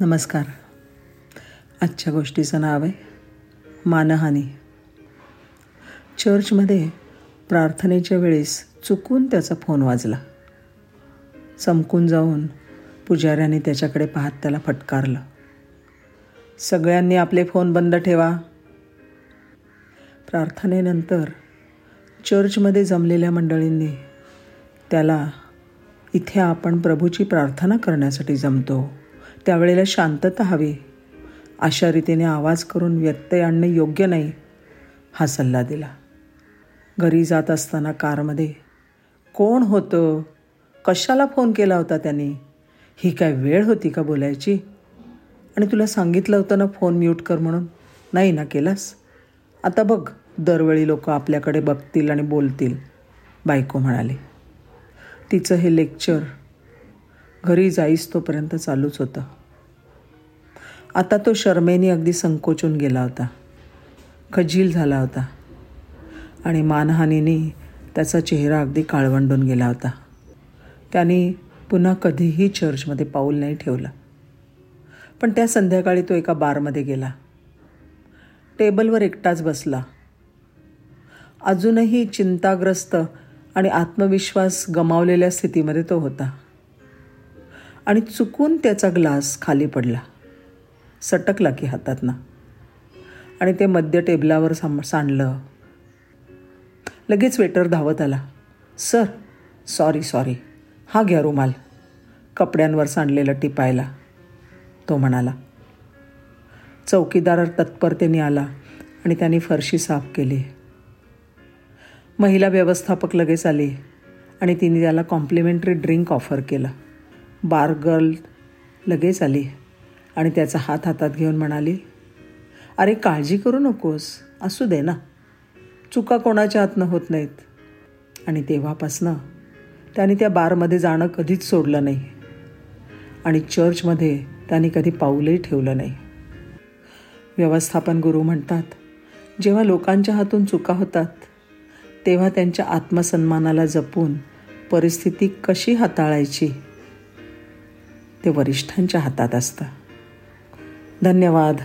नमस्कार. आजच्या गोष्टीचं नाव आहे मानहानी. चर्चमध्ये प्रार्थनेच्या वेळेस चुकून त्याचा फोन वाजला. चमकून जाऊन पुजाऱ्याने त्याच्याकडे पाहत त्याला फटकारलं. सगळ्यांनी आपले फोन बंद ठेवा. प्रार्थनेनंतर चर्चमध्ये जमलेल्या मंडळींनी त्याला इथे आपण प्रभूची प्रार्थना करण्यासाठी जमतो. त्यावेळेला शांतता हवी. अशा रीतीने आवाज करून व्यत्यय आणणं योग्य नाही हा सल्ला दिला. घरी जात असताना कारमध्ये कोण होतं? कशाला फोन केला होता त्यांनी? ही काय वेळ होती का बोलायची? आणि तुला सांगितलं होतं ना फोन म्यूट कर म्हणून? नाही ना केलास? आता बघ दरवेळी लोक आपल्याकडे बघतील आणि बोलतील बायको म्हणाली. तिचं हे लेक्चर घरी जाईस तोपर्यंत चालूच होतं. आता तो शर्मेने अगदी संकोचून गेला होता. खजील झाला होता. आणि मानहानीने त्याचा चेहरा अगदी काळवंडून गेला होता. त्याने पुन्हा कधीही चर्चमध्ये पाऊल नाही ठेवलं. पण त्या संध्याकाळी तो एका बारमध्ये गेला. टेबलवर एकटाच बसला. अजूनही चिंताग्रस्त आणि आत्मविश्वास गमावलेल्या स्थितीमध्ये तो होता. आणि चुकून त्याचा ग्लास खाली पडला. सटकला की हातातनं. आणि ते मध्य टेबलावर साम सांडलं. लगेच वेटर धावत आला. Sir sorry sorry. हा घ्या रुमाल. कपड्यांवर सांडलेलं टिपायला. तो म्हणाला. चौकीदार तत्परतेने आला आणि त्यांनी फरशी साफ केली. महिला व्यवस्थापक लगेच आली आणि तिने त्याला कॉम्प्लिमेंटरी ड्रिंक ऑफर केलं. बार गर्ल लगेच आली. आणि त्याचा हात हातात घेऊन म्हणाली अरे काळजी करू नकोस असू दे ना. चुका कोणाच्या हातनं होत नाहीत. आणि तेव्हापासनं त्याने त्या बारमध्ये जाणं कधीच सोडलं नाही. आणि चर्चमध्ये त्याने कधी पाऊलही ठेवलं नाही. व्यवस्थापन गुरु म्हणतात जेव्हा लोकांच्या हातून चुका होतात तेव्हा त्यांच्या आत्मसन्मानाला जपून परिस्थिती कशी हाताळायची ते वरिष्ठांच्या हातात असतं. धन्यवाद.